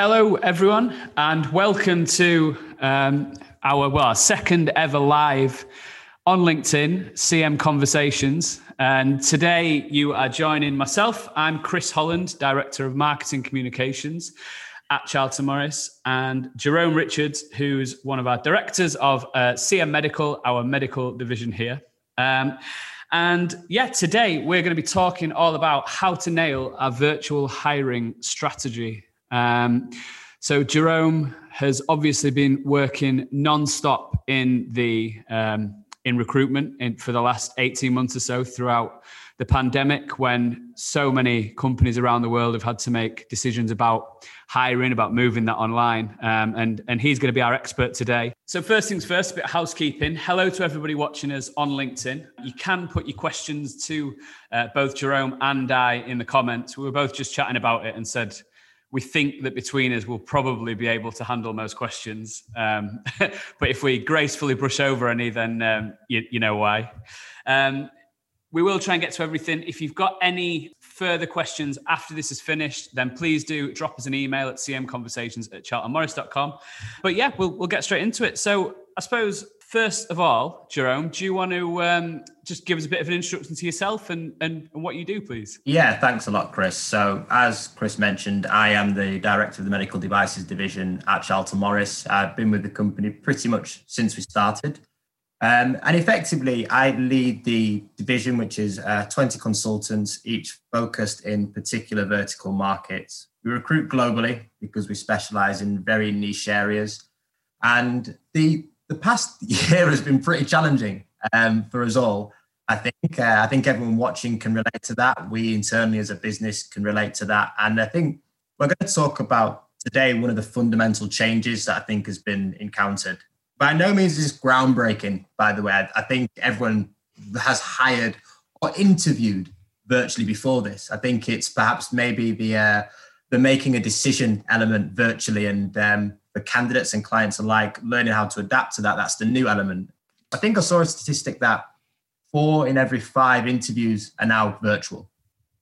Hello, everyone, and welcome to um, our well, our second ever live on LinkedIn CM Conversations. And today you are joining myself. I'm Kris Holland, Director of Marketing Communications at Charlton Morris, and Jerome Richards, who's one of our directors of uh, CM Medical, our medical division here. Um, and yeah, today we're going to be talking all about how to nail a virtual hiring strategy. Um, so Jerome has obviously been working non-stop in the um, in recruitment in, for the last 18 months or so throughout the pandemic when so many companies around the world have had to make decisions about hiring, about moving that online. Um, and, and he's going to be our expert today. So, first things first, a bit of housekeeping. Hello to everybody watching us on LinkedIn. You can put your questions to uh, both Jerome and I in the comments. We were both just chatting about it and said, we think that between us we'll probably be able to handle most questions. Um, but if we gracefully brush over any, then um, you, you, know why. Um, we will try and get to everything. If you've got any further questions after this is finished, then please do drop us an email at cmconversations at charltonmorris.com. But yeah, we'll, we'll get straight into it. So I suppose first of all, Jerome, do you want to um, just give us a bit of an introduction to yourself and, and, and, what you do, please? Yeah, thanks a lot, Kris. So, as Kris mentioned, I am the director of the medical devices division at Charlton Morris. I've been with the company pretty much since we started. Um, and effectively, I lead the division, which is uh, 20 consultants, each focused in particular vertical markets. We recruit globally because we specialize in very niche areas. And the the past year has been pretty challenging um, for us all. I think uh, I think everyone watching can relate to that. We internally as a business can relate to that, and I think we're going to talk about today one of the fundamental changes that I think has been encountered. By no means is groundbreaking, by the way. I, think everyone has hired or interviewed virtually before this. I think it's perhaps maybe the uh, the making a decision element virtually and um, for candidates and clients alike, learning how to adapt to that. That's the new element. I think I saw a statistic that four in every five interviews are now virtual.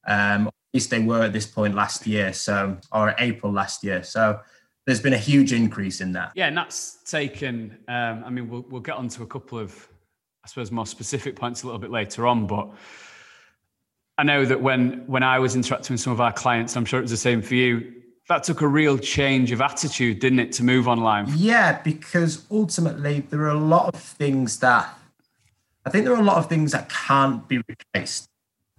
Um, at least they were at this point last year, so or April last year. So there's been a huge increase in that. Yeah, and that's taken. Um, I mean, we'll we'll get onto a couple of, I suppose, more specific points a little bit later on, but. I know that when when I was interacting with some of our clients, I'm sure it was the same for you that took a real change of attitude, didn't it, to move online? Yeah, because ultimately there are a lot of things that I think there are a lot of things that can't be replaced.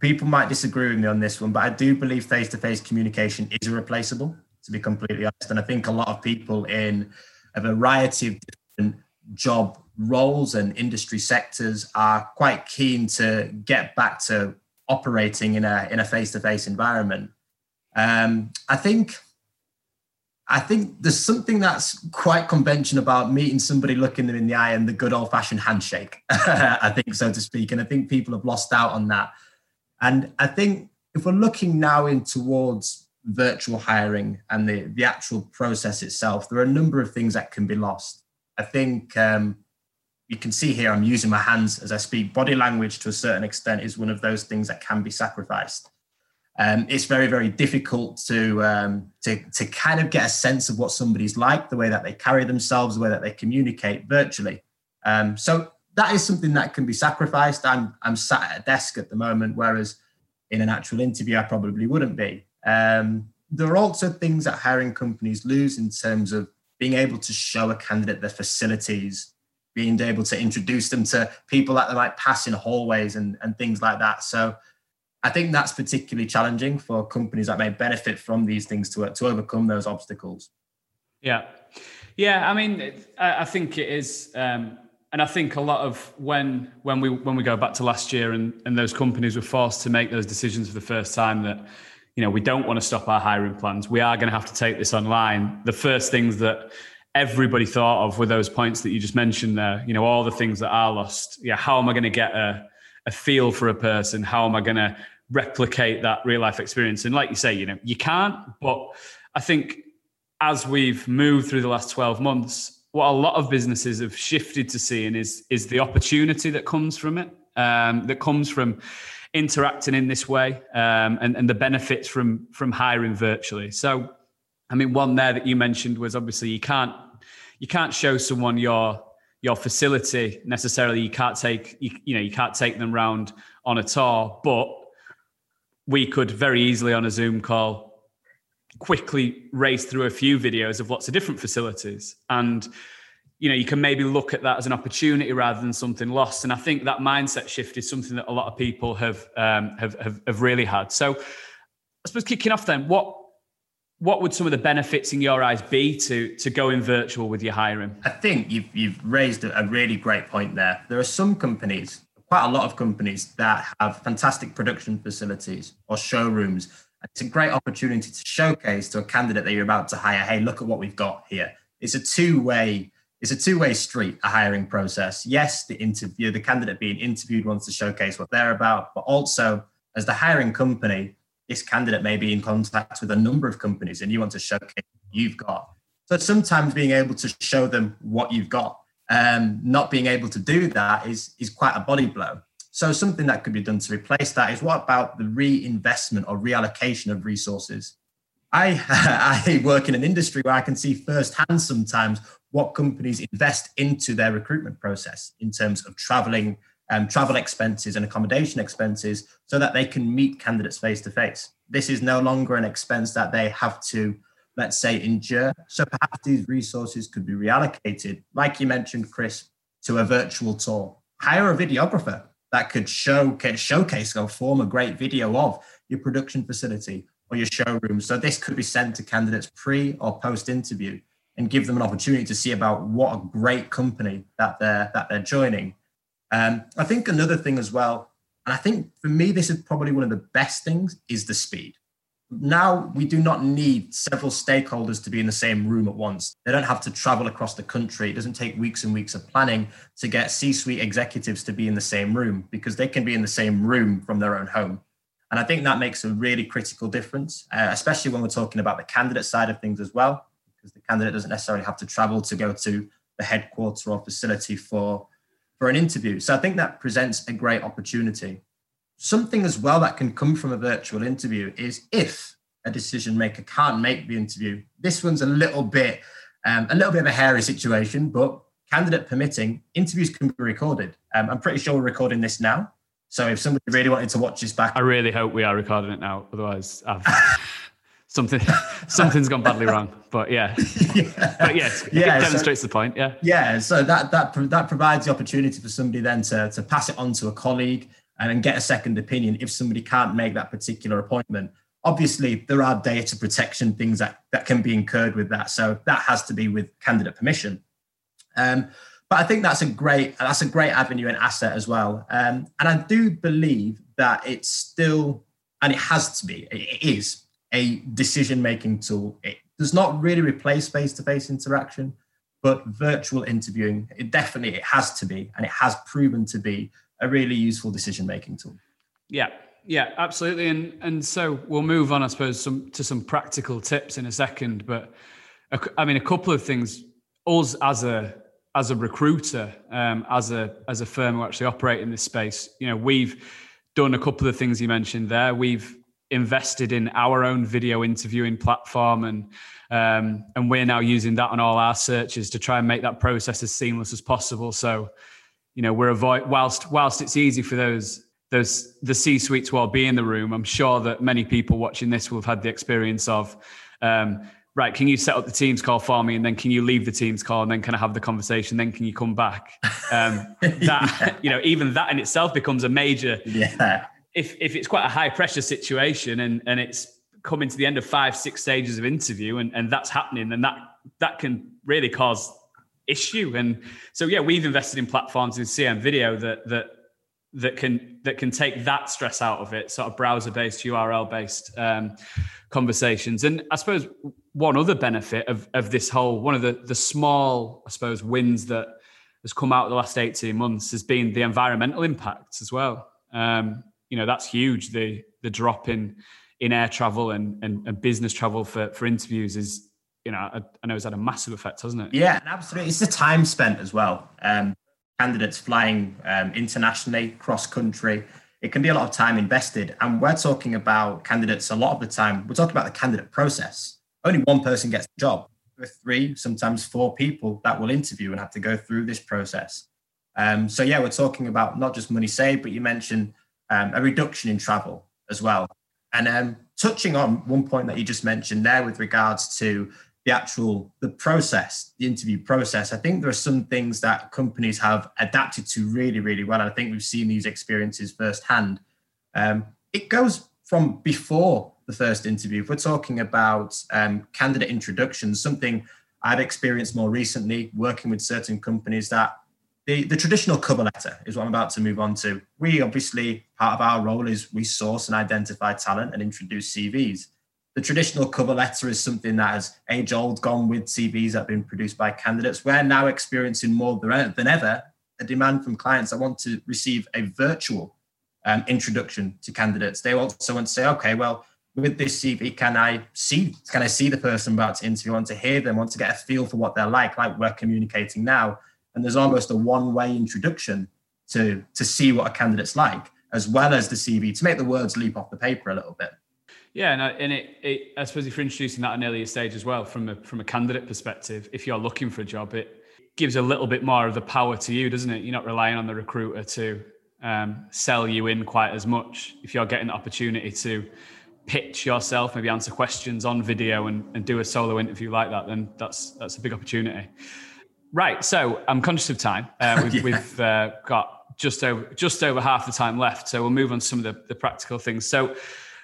People might disagree with me on this one, but I do believe face to face communication is irreplaceable, to be completely honest. And I think a lot of people in a variety of different job roles and industry sectors are quite keen to get back to operating in a in a face to face environment. Um, I think I think there's something that's quite conventional about meeting somebody, looking them in the eye, and the good old fashioned handshake, I think, so to speak. And I think people have lost out on that. And I think if we're looking now in towards virtual hiring and the, the actual process itself, there are a number of things that can be lost. I think um, you can see here, I'm using my hands as I speak. Body language, to a certain extent, is one of those things that can be sacrificed um, it's very very difficult to um, to to kind of get a sense of what somebody's like, the way that they carry themselves, the way that they communicate virtually. Um, so that is something that can be sacrificed. I'm I'm sat at a desk at the moment, whereas in an actual interview I probably wouldn't be. Um, there are also things that hiring companies lose in terms of being able to show a candidate their facilities, being able to introduce them to people that they might pass in hallways and, and things like that. So I think that's particularly challenging for companies that may benefit from these things to, to overcome those obstacles. Yeah. Yeah. I mean, I think it is. Um, and I think a lot of when when we when we go back to last year and, and those companies were forced to make those decisions for the first time that you know we don't want to stop our hiring plans we are going to have to take this online the first things that everybody thought of were those points that you just mentioned there you know all the things that are lost yeah how am i going to get a a feel for a person. How am I going to replicate that real life experience? And like you say, you know, you can't, but I think as we've moved through the last 12 months, what a lot of businesses have shifted to seeing is, is the opportunity that comes from it, um, that comes from interacting in this way um, and, and the benefits from, from hiring virtually. So I mean, one there that you mentioned was obviously you can't you can't show someone your your facility necessarily. You can't take you, you know you can't take them round on a tour, but we could very easily on a Zoom call quickly race through a few videos of lots of different facilities. And you know you can maybe look at that as an opportunity rather than something lost. And i think that mindset shift is something that a lot of people have um, have, have, have really had. So i suppose kicking off then what what would some of the benefits in your eyes be to to going virtual with your hiring? I think you've you've raised a really great point there. There are some companies quite a lot of companies that have fantastic production facilities or showrooms. It's a great opportunity to showcase to a candidate that you're about to hire, hey, look at what we've got here. It's a two-way, it's a two-way street, a hiring process. Yes, the interview, the candidate being interviewed wants to showcase what they're about, but also as the hiring company, this candidate may be in contact with a number of companies and you want to showcase what you've got. So sometimes being able to show them what you've got um, not being able to do that is, is quite a body blow. So something that could be done to replace that is what about the reinvestment or reallocation of resources? I, I work in an industry where I can see firsthand sometimes what companies invest into their recruitment process in terms of traveling, um, travel expenses and accommodation expenses so that they can meet candidates face to face. This is no longer an expense that they have to let's say, endure. So perhaps these resources could be reallocated, like you mentioned, Kris, to a virtual tour. Hire a videographer that could showcase, showcase or form a great video of your production facility or your showroom. So this could be sent to candidates pre or post interview and give them an opportunity to see about what a great company that they're that they're joining. Um, I think another thing as well, and I think for me this is probably one of the best things, is the speed now we do not need several stakeholders to be in the same room at once. They don't have to travel across the country. It doesn't take weeks and weeks of planning to get C suite executives to be in the same room because they can be in the same room from their own home. And I think that makes a really critical difference, uh, especially when we're talking about the candidate side of things as well, because the candidate doesn't necessarily have to travel to go to the headquarters or facility for, for an interview. So I think that presents a great opportunity something as well that can come from a virtual interview is if a decision maker can't make the interview. This one's a little bit um, a little bit of a hairy situation, but candidate permitting, interviews can be recorded. Um, I'm pretty sure we're recording this now. So if somebody really wanted to watch this back, I really hope we are recording it now. Otherwise, I've something something's gone badly wrong. But yeah, yeah. but yes, yeah, it demonstrates so, the point. Yeah, yeah. So that that that provides the opportunity for somebody then to to pass it on to a colleague and get a second opinion if somebody can't make that particular appointment. Obviously, there are data protection things that, that can be incurred with that. So that has to be with candidate permission. Um, but I think that's a great that's a great avenue and asset as well. Um, and I do believe that it's still, and it has to be, it is a decision making tool. It does not really replace face to face interaction, but virtual interviewing, it definitely it has to be, and it has proven to be a really useful decision making tool. Yeah, yeah, absolutely. And and so we'll move on, I suppose, some to some practical tips in a second. But I mean, a couple of things. Us as a as a recruiter, um, as a as a firm who actually operate in this space, you know, we've done a couple of things you mentioned there. We've invested in our own video interviewing platform and um, and we're now using that on all our searches to try and make that process as seamless as possible. So you know we're avoid whilst whilst it's easy for those those the C suite to all be in the room. I'm sure that many people watching this will have had the experience of. Um, right, can you set up the Teams call for me, and then can you leave the Teams call, and then kind of have the conversation, then can you come back? Um, that yeah. you know, even that in itself becomes a major. Yeah. If if it's quite a high pressure situation, and and it's coming to the end of five six stages of interview, and and that's happening, then that that can really cause issue. And so yeah, we've invested in platforms in CM video that that that can that can take that stress out of it, sort of browser based, URL based um, conversations. And I suppose one other benefit of of this whole one of the the small I suppose wins that has come out the last 18 months has been the environmental impacts as well. Um, you know, that's huge. The the drop in in air travel and, and, and business travel for, for interviews is you know, I, I know it's had a massive effect, hasn't it? Yeah, absolutely. It's the time spent as well. Um, candidates flying um, internationally, cross country, it can be a lot of time invested. And we're talking about candidates a lot of the time. We're talking about the candidate process. only one person gets the job. There are three, sometimes four people that will interview and have to go through this process. Um, so yeah, we're talking about not just money saved, but you mentioned um, a reduction in travel as well. And um, touching on one point that you just mentioned there with regards to the actual the process, the interview process, I think there are some things that companies have adapted to really, really well. I think we've seen these experiences firsthand. Um, it goes from before the first interview. If we're talking about um, candidate introductions, something I've experienced more recently working with certain companies that the, the traditional cover letter is what I'm about to move on to. We obviously, part of our role is we source and identify talent and introduce CVs. The traditional cover letter is something that has age old gone with CVs that have been produced by candidates. We're now experiencing more than ever a demand from clients that want to receive a virtual um, introduction to candidates. They also want to say, okay, well, with this CV, can I see can I see the person about to interview? Want to hear them, want to get a feel for what they're like, like we're communicating now and there's almost a one-way introduction to to see what a candidate's like as well as the cv to make the words leap off the paper a little bit yeah and, and it, it i suppose if you're introducing that at an earlier stage as well from a from a candidate perspective if you're looking for a job it gives a little bit more of the power to you doesn't it you're not relying on the recruiter to um, sell you in quite as much if you're getting the opportunity to pitch yourself maybe answer questions on video and, and do a solo interview like that then that's that's a big opportunity Right. So I'm conscious of time. Uh, we've, yeah. we've uh, got just over just over half the time left. So we'll move on to some of the, the practical things. So,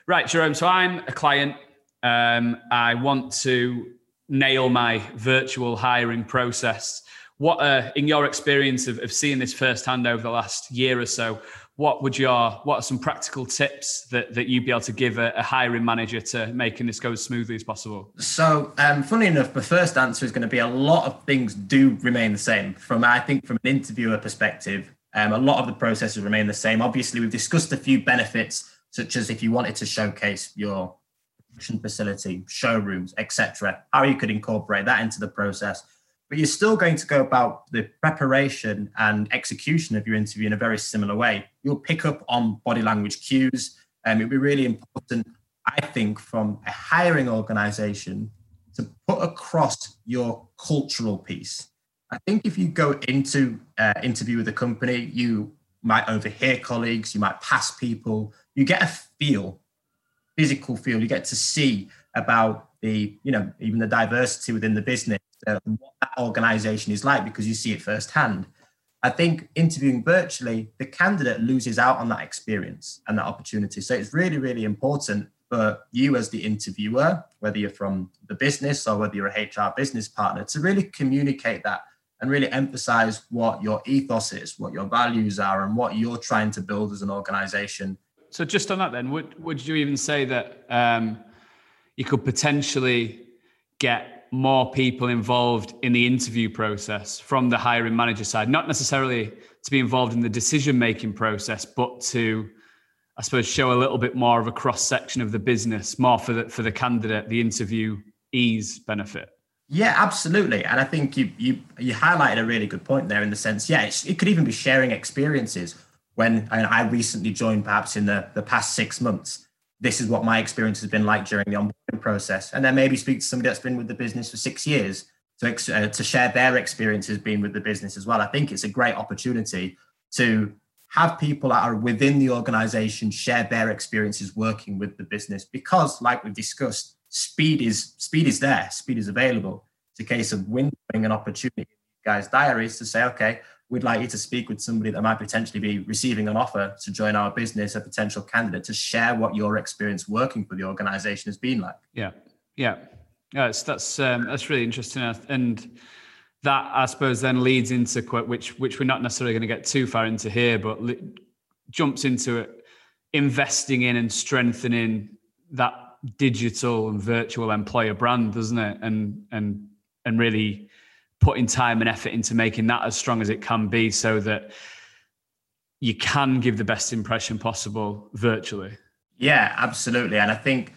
right, Jerome. So I'm a client. Um, I want to nail my virtual hiring process. What, uh, in your experience of, of seeing this firsthand over the last year or so, what would your what are some practical tips that, that you'd be able to give a, a hiring manager to making this go as smoothly as possible so um, funny enough the first answer is going to be a lot of things do remain the same from i think from an interviewer perspective um, a lot of the processes remain the same obviously we've discussed a few benefits such as if you wanted to showcase your production facility showrooms etc how you could incorporate that into the process but you're still going to go about the preparation and execution of your interview in a very similar way. You'll pick up on body language cues. and um, it'll be really important, I think, from a hiring organization to put across your cultural piece. I think if you go into uh, interview with a company, you might overhear colleagues, you might pass people, you get a feel, physical feel, you get to see about the, you know, even the diversity within the business uh, what that organization is like because you see it firsthand. I think interviewing virtually, the candidate loses out on that experience and that opportunity. So it's really, really important for you as the interviewer, whether you're from the business or whether you're a HR business partner, to really communicate that and really emphasize what your ethos is, what your values are, and what you're trying to build as an organization. So, just on that, then, would would you even say that um, you could potentially get more people involved in the interview process from the hiring manager side, not necessarily to be involved in the decision making process, but to, I suppose, show a little bit more of a cross section of the business, more for the for the candidate, the interview ease benefit. Yeah, absolutely, and I think you you you highlighted a really good point there in the sense, yeah, it could even be sharing experiences. When I recently joined, perhaps in the the past six months, this is what my experience has been like during the onboarding process. And then maybe speak to somebody that's been with the business for six years to, uh, to share their experiences being with the business as well. I think it's a great opportunity to have people that are within the organization share their experiences working with the business because like we've discussed speed is speed is there speed is available it's a case of windowing an opportunity guys diaries to say okay we'd like you to speak with somebody that might potentially be receiving an offer to join our business, a potential candidate, to share what your experience working for the organization has been like. Yeah, yeah, yeah. That's that's um, that's really interesting, and that I suppose then leads into which which we're not necessarily going to get too far into here, but jumps into it, investing in and strengthening that digital and virtual employer brand, doesn't it? And and and really putting time and effort into making that as strong as it can be so that you can give the best impression possible virtually. Yeah, absolutely. And I think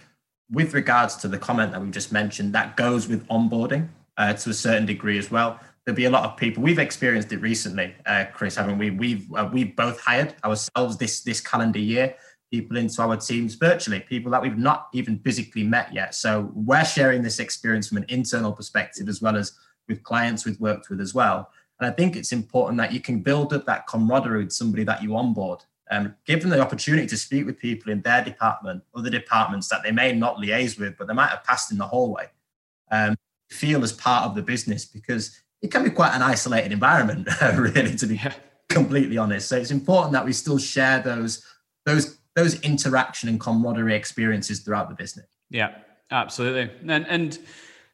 with regards to the comment that we just mentioned, that goes with onboarding uh, to a certain degree as well. There'll be a lot of people. We've experienced it recently, uh, Kris, haven't we? We've uh, we've both hired ourselves this this calendar year. people into our teams virtually, people that we've not even physically met yet. So we're sharing this experience from an internal perspective as well as with clients we've worked with as well. And I think it's important that you can build up that camaraderie with somebody that you onboard. Um, give them the opportunity to speak with people in their department, other departments that they may not liaise with, but they might have passed in the hallway. Um, feel as part of the business because it can be quite an isolated environment, really, to be completely honest. So it's important that we still share those those those interaction and camaraderie experiences throughout the business. Yeah, absolutely. And and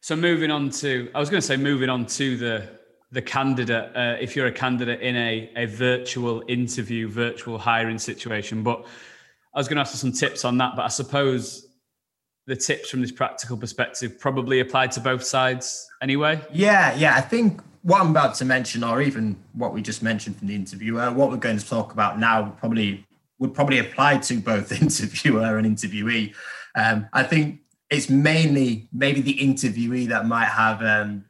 so moving on to, I was going to say moving on to the the candidate. Uh, if you're a candidate in a a virtual interview, virtual hiring situation, but I was going to ask for some tips on that. But I suppose the tips from this practical perspective probably apply to both sides anyway. Yeah, yeah. I think what I'm about to mention, or even what we just mentioned from the interviewer, what we're going to talk about now probably would probably apply to both interviewer and interviewee. Um, I think it's mainly maybe the interviewee that might have um,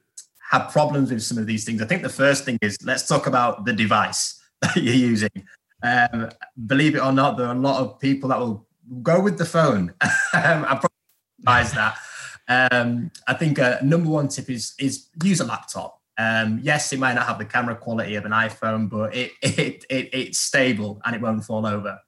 have problems with some of these things. I think the first thing is let's talk about the device that you're using. Um, believe it or not, there are a lot of people that will go with the phone. Um, I probably advise that. Um, I think uh, number one tip is is use a laptop. Um, yes, it might not have the camera quality of an iPhone, but it, it, it it's stable and it won't fall over.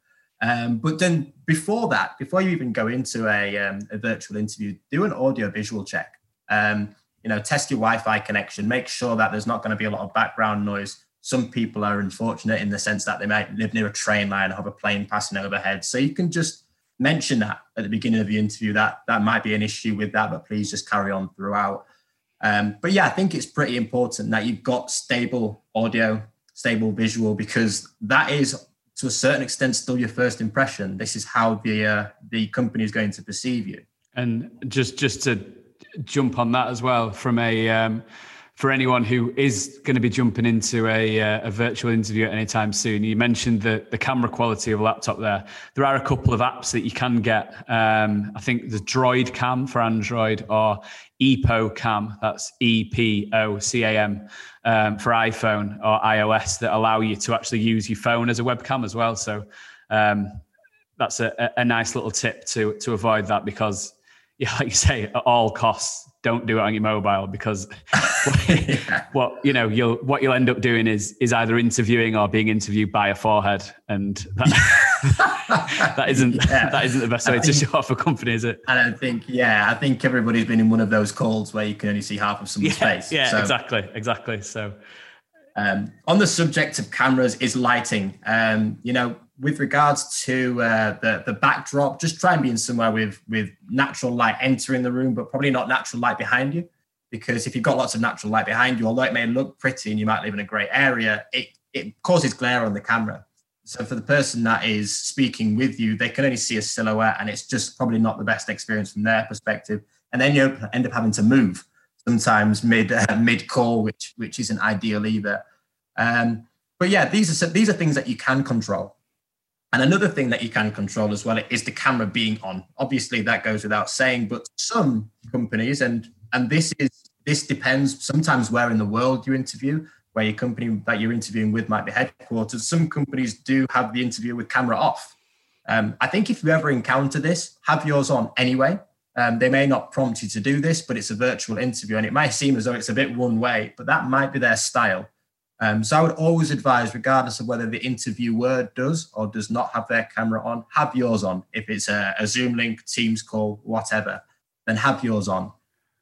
Um, but then before that, before you even go into a, um, a virtual interview, do an audio visual check. Um, you know, test your Wi-Fi connection. Make sure that there's not going to be a lot of background noise. Some people are unfortunate in the sense that they might live near a train line or have a plane passing overhead. So you can just mention that at the beginning of the interview. That that might be an issue with that, but please just carry on throughout. Um, but yeah, I think it's pretty important that you've got stable audio, stable visual, because that is to a certain extent still your first impression. This is how the uh, the company is going to perceive you. And just just to jump on that as well from a um, for anyone who is going to be jumping into a, uh, a virtual interview at any time soon, you mentioned the, the camera quality of a laptop there. There are a couple of apps that you can get. Um, I think the Droid Cam for Android or EPO Cam, that's E P O C A M um, for iPhone or iOS that allow you to actually use your phone as a webcam as well. So um, that's a, a nice little tip to, to avoid that because, yeah, like you say, at all costs, don't do it on your mobile because yeah. what you know you'll what you'll end up doing is is either interviewing or being interviewed by a forehead and that, that isn't yeah. that isn't the best way think, to show off a company is it i don't think yeah i think everybody's been in one of those calls where you can only see half of someone's yeah, face yeah so, exactly exactly so um, on the subject of cameras is lighting um, you know with regards to uh, the the backdrop, just try and be in somewhere with with natural light entering the room, but probably not natural light behind you. Because if you've got lots of natural light behind you, although it may look pretty and you might live in a great area, it it causes glare on the camera. So for the person that is speaking with you, they can only see a silhouette, and it's just probably not the best experience from their perspective. And then you end up having to move sometimes mid uh, mid call, which which isn't ideal either. Um, but yeah, these are these are things that you can control. And another thing that you can control as well is the camera being on. Obviously, that goes without saying, but some companies, and and this is this depends sometimes where in the world you interview, where your company that you're interviewing with might be headquarters. Some companies do have the interview with camera off. Um, I think if you ever encounter this, have yours on anyway. Um, they may not prompt you to do this, but it's a virtual interview, and it might seem as though it's a bit one way, but that might be their style. Um, so I would always advise, regardless of whether the interviewer does or does not have their camera on, have yours on. If it's a, a Zoom link, Teams call, whatever, then have yours on.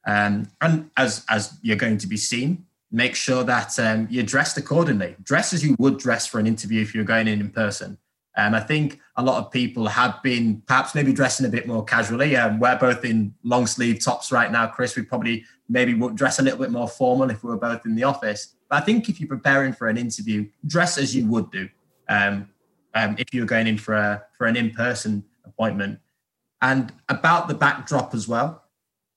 Um, and as as you're going to be seen, make sure that um, you're dressed accordingly. Dress as you would dress for an interview if you're going in in person. Um, I think a lot of people have been perhaps maybe dressing a bit more casually. Um, we're both in long sleeve tops right now, Kris. We probably maybe would dress a little bit more formal if we were both in the office. But I think if you're preparing for an interview, dress as you would do um, um, if you were going in for a for an in-person appointment. And about the backdrop as well.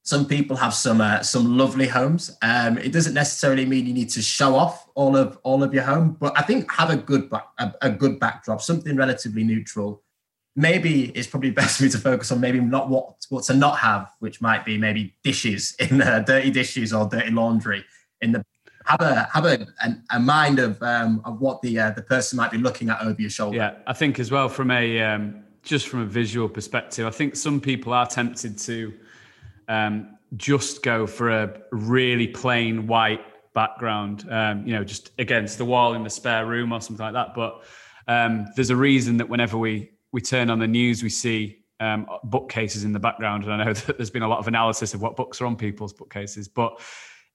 Some people have some uh, some lovely homes. Um, it doesn't necessarily mean you need to show off all of all of your home, but I think have a good a, a good backdrop, something relatively neutral. Maybe it's probably best for me to focus on maybe not what what to not have, which might be maybe dishes in uh, dirty dishes or dirty laundry in the have a have a, a, a mind of um, of what the uh, the person might be looking at over your shoulder. Yeah, I think as well from a um, just from a visual perspective, I think some people are tempted to um, just go for a really plain white background, um, you know, just against the wall in the spare room or something like that. But um, there's a reason that whenever we we turn on the news, we see um, bookcases in the background, and I know that there's been a lot of analysis of what books are on people's bookcases, but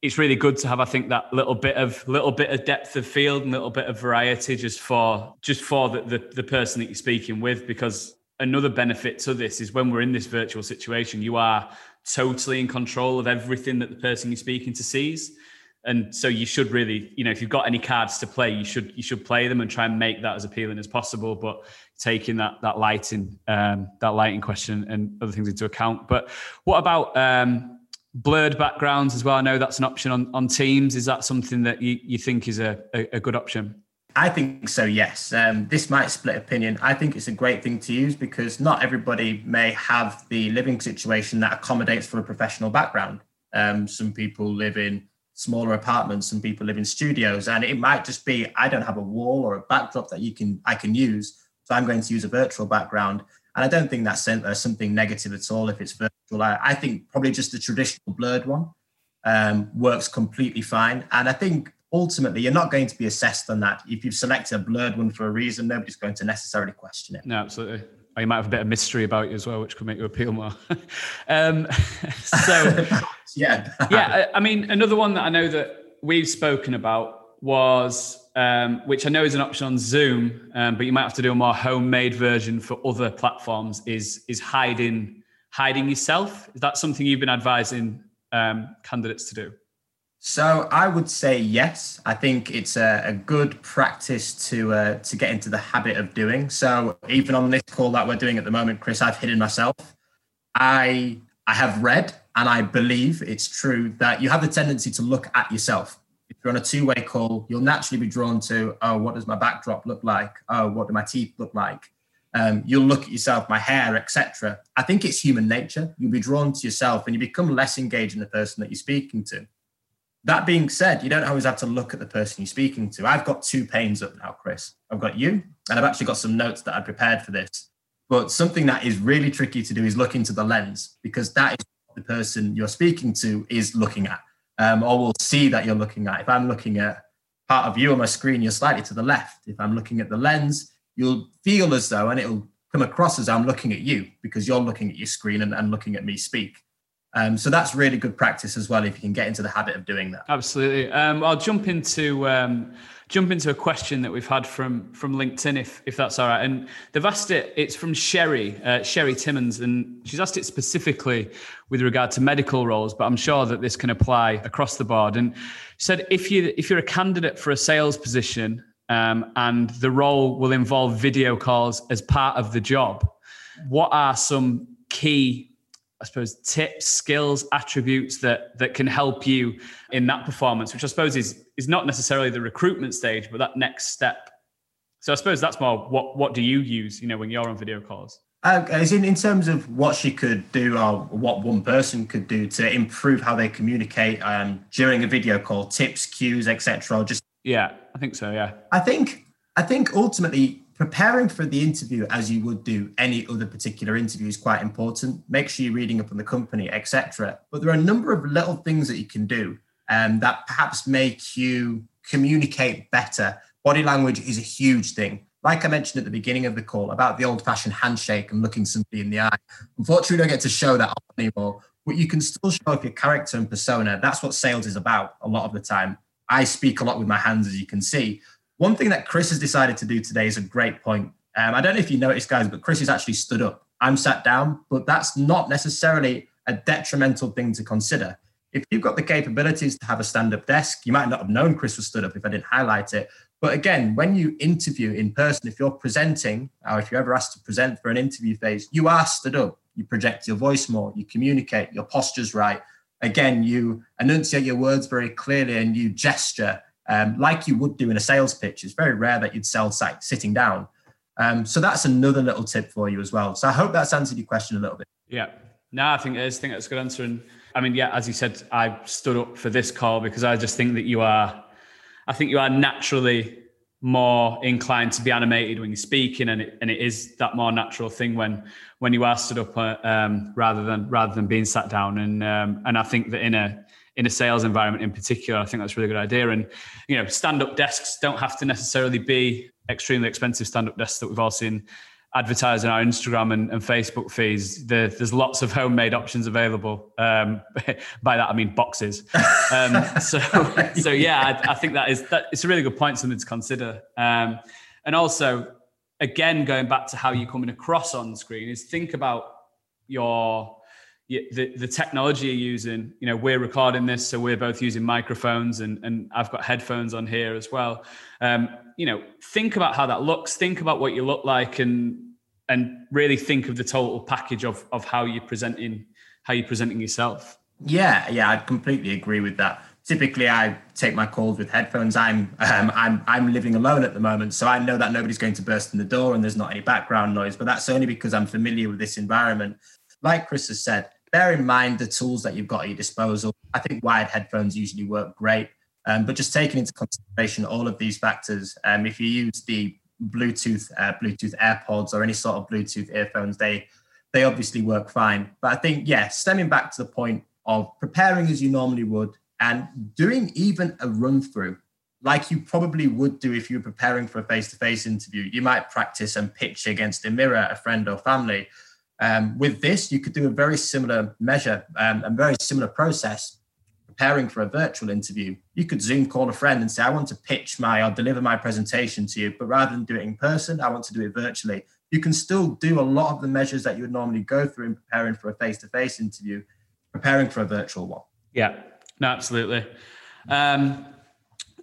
it's really good to have, I think, that little bit of little bit of depth of field and little bit of variety just for just for the, the, the person that you're speaking with. Because another benefit to this is when we're in this virtual situation, you are totally in control of everything that the person you're speaking to sees. And so you should really you know if you've got any cards to play you should you should play them and try and make that as appealing as possible but taking that that lighting um, that lighting question and other things into account. But what about um, blurred backgrounds as well? I know that's an option on, on teams. Is that something that you, you think is a, a, a good option I think so, yes. Um, this might split opinion. I think it's a great thing to use because not everybody may have the living situation that accommodates for a professional background. Um, some people live in smaller apartments some people live in studios and it might just be i don't have a wall or a backdrop that you can i can use so i'm going to use a virtual background and i don't think that's uh, something negative at all if it's virtual i, I think probably just the traditional blurred one um, works completely fine and i think ultimately you're not going to be assessed on that if you've selected a blurred one for a reason nobody's going to necessarily question it no absolutely or you might have a bit of mystery about you as well, which could make you appeal more. um, so, yeah, yeah. I mean, another one that I know that we've spoken about was, um, which I know is an option on Zoom, um, but you might have to do a more homemade version for other platforms. Is is hiding hiding yourself? Is that something you've been advising um, candidates to do? So I would say yes. I think it's a, a good practice to uh, to get into the habit of doing. So even on this call that we're doing at the moment, Kris, I've hidden myself. I I have read and I believe it's true that you have the tendency to look at yourself. If you're on a two-way call, you'll naturally be drawn to, oh, what does my backdrop look like? Oh, what do my teeth look like? Um, you'll look at yourself, my hair, etc. I think it's human nature. You'll be drawn to yourself, and you become less engaged in the person that you're speaking to. That being said, you don't always have to look at the person you're speaking to. I've got two panes up now, Kris. I've got you, and I've actually got some notes that I prepared for this. But something that is really tricky to do is look into the lens because that is what the person you're speaking to is looking at, um, or will see that you're looking at. If I'm looking at part of you on my screen, you're slightly to the left. If I'm looking at the lens, you'll feel as though, and it'll come across as I'm looking at you because you're looking at your screen and, and looking at me speak. Um, so that's really good practice as well if you can get into the habit of doing that. Absolutely. Um, I'll jump into um, jump into a question that we've had from from LinkedIn, if if that's all right. And they've asked it. It's from Sherry uh, Sherry Timmons, and she's asked it specifically with regard to medical roles, but I'm sure that this can apply across the board. And said if you if you're a candidate for a sales position um, and the role will involve video calls as part of the job, what are some key I suppose tips, skills, attributes that that can help you in that performance, which I suppose is is not necessarily the recruitment stage, but that next step. So I suppose that's more what what do you use, you know, when you're on video calls? Uh, as in in terms of what she could do or what one person could do to improve how they communicate um, during a video call, tips, cues, etc. Just yeah, I think so. Yeah, I think I think ultimately preparing for the interview as you would do any other particular interview is quite important. Make sure you're reading up on the company, etc. But there are a number of little things that you can do um, that perhaps make you communicate better. Body language is a huge thing. Like I mentioned at the beginning of the call about the old-fashioned handshake and looking somebody in the eye. Unfortunately, we don't get to show that anymore. But you can still show off your character and persona. That's what sales is about a lot of the time. I speak a lot with my hands, as you can see. One thing that Kris has decided to do today is a great point. Um, I don't know if you noticed, guys, but Kris has actually stood up. I'm sat down, but that's not necessarily a detrimental thing to consider. If you've got the capabilities to have a stand up desk, you might not have known Kris was stood up if I didn't highlight it. But again, when you interview in person, if you're presenting or if you're ever asked to present for an interview phase, you are stood up. You project your voice more, you communicate, your posture's right. Again, you enunciate your words very clearly and you gesture um, like you would do in a sales pitch. It's very rare that you'd sell site sitting down. Um, so that's another little tip for you as well. So I hope that's answered your question a little bit. Yeah. No, I think it is. I think that's a good answer. And I mean, yeah, as you said, I stood up for this call because I just think that you are, I think you are naturally more inclined to be animated when you're speaking, and it, and it is that more natural thing when when you are stood up uh, um, rather than rather than being sat down. And um, and I think that in a in a sales environment in particular, I think that's a really good idea. And you know, stand up desks don't have to necessarily be extremely expensive stand up desks that we've all seen advertise on our Instagram and, and Facebook feeds. The, there's lots of homemade options available. Um, by that I mean boxes. Um, so so yeah, I, I, think that is that it's a really good point, something to consider. Um, and also, again, going back to how you're coming across on screen is think about your the, the technology you're using you know we're recording this so we're both using microphones and and i've got headphones on here as well. Um, you know think about how that looks think about what you look like and and really think of the total package of of how you're presenting how you're presenting yourself. Yeah yeah i completely agree with that. Typically i take my calls with headphones. I'm um, i'm i'm living alone at the moment so i know that nobody's going to burst in the door and there's not any background noise but that's only because i'm familiar with this environment. Like Kris has said bear in mind the tools that you've got at your disposal. I think wired headphones usually work great, um, but just taking into consideration all of these factors, um, if you use the Bluetooth, uh, Bluetooth AirPods or any sort of Bluetooth earphones, they they obviously work fine. But I think, yeah, stemming back to the point of preparing as you normally would and doing even a run through like you probably would do if you were preparing for a face-to-face interview. You might practice and pitch against a mirror, a friend or family. Um, with this, you could do a very similar measure um, and very similar process preparing for a virtual interview. You could Zoom call a friend and say, I want to pitch my or deliver my presentation to you, but rather than do it in person, I want to do it virtually. You can still do a lot of the measures that you would normally go through in preparing for a face to face interview, preparing for a virtual one. Yeah, no, absolutely. Um,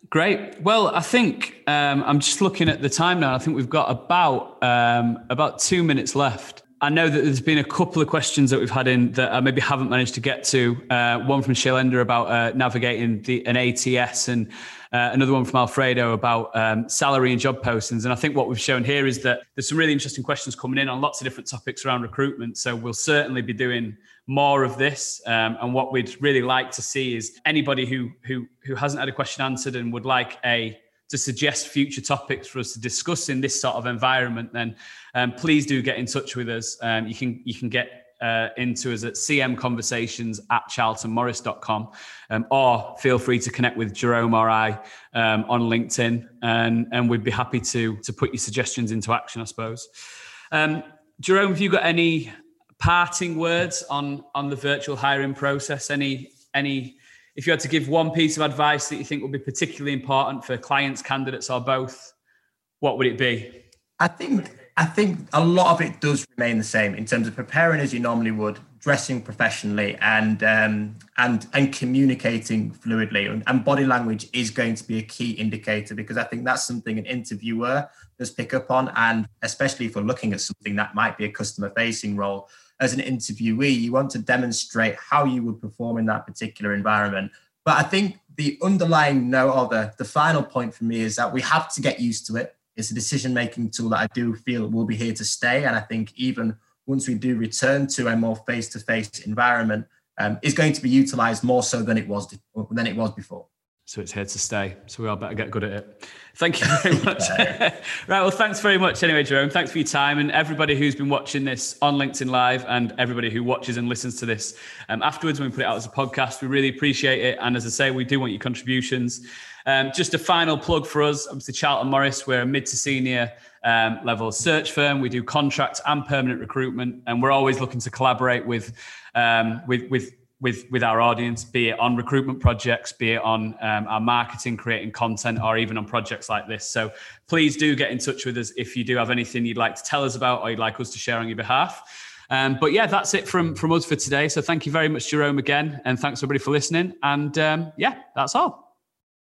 Great. Well, I think um, I'm just looking at the time now. I think we've got about um, about two minutes left. I know that there's been a couple of questions that we've had in that I maybe haven't managed to get to. Uh, one from Shailender about uh, navigating the, an ATS, and uh, another one from Alfredo about um, salary and job postings. And I think what we've shown here is that there's some really interesting questions coming in on lots of different topics around recruitment. So we'll certainly be doing more of this. Um, and what we'd really like to see is anybody who who who hasn't had a question answered and would like a to suggest future topics for us to discuss in this sort of environment, then um, please do get in touch with us. Um, you can you can get uh, into us at cmconversations at charltonmorris.com um, or feel free to connect with Jerome or I um, on LinkedIn and, and we'd be happy to, to put your suggestions into action, I suppose. Um, Jerome, have you got any parting words on, on the virtual hiring process? Any, any if you had to give one piece of advice that you think would be particularly important for clients, candidates, or both, what would it be? I think I think a lot of it does remain the same in terms of preparing as you normally would, dressing professionally, and um, and and communicating fluidly. And, and, body language is going to be a key indicator because I think that's something an interviewer does pick up on, and especially if we're looking at something that might be a customer-facing role as an interviewee, you want to demonstrate how you would perform in that particular environment. But I think the underlying note or the, the final point for me is that we have to get used to it. It's a decision making tool that I do feel will be here to stay. And I think even once we do return to a more face to face environment, um, is going to be utilized more so than it was than it was before so it's here to stay. So we all better get good at it. Thank you very much. right. Well, thanks very much anyway, Jerome. Thanks for your time and everybody who's been watching this on LinkedIn Live and everybody who watches and listens to this um, afterwards when we put it out as a podcast. We really appreciate it. And as I say, we do want your contributions. Um, just a final plug for us. Obviously, Charlton Morris, we're a mid to senior um, level search firm. We do contract and permanent recruitment, and we're always looking to collaborate with um, with with with with our audience, be it on recruitment projects, be it on um, our marketing, creating content, or even on projects like this. So please do get in touch with us if you do have anything you'd like to tell us about or you'd like us to share on your behalf. Um, but yeah, that's it from from us for today. So thank you very much, Jerome, again, and thanks everybody for listening. And um, yeah, that's all.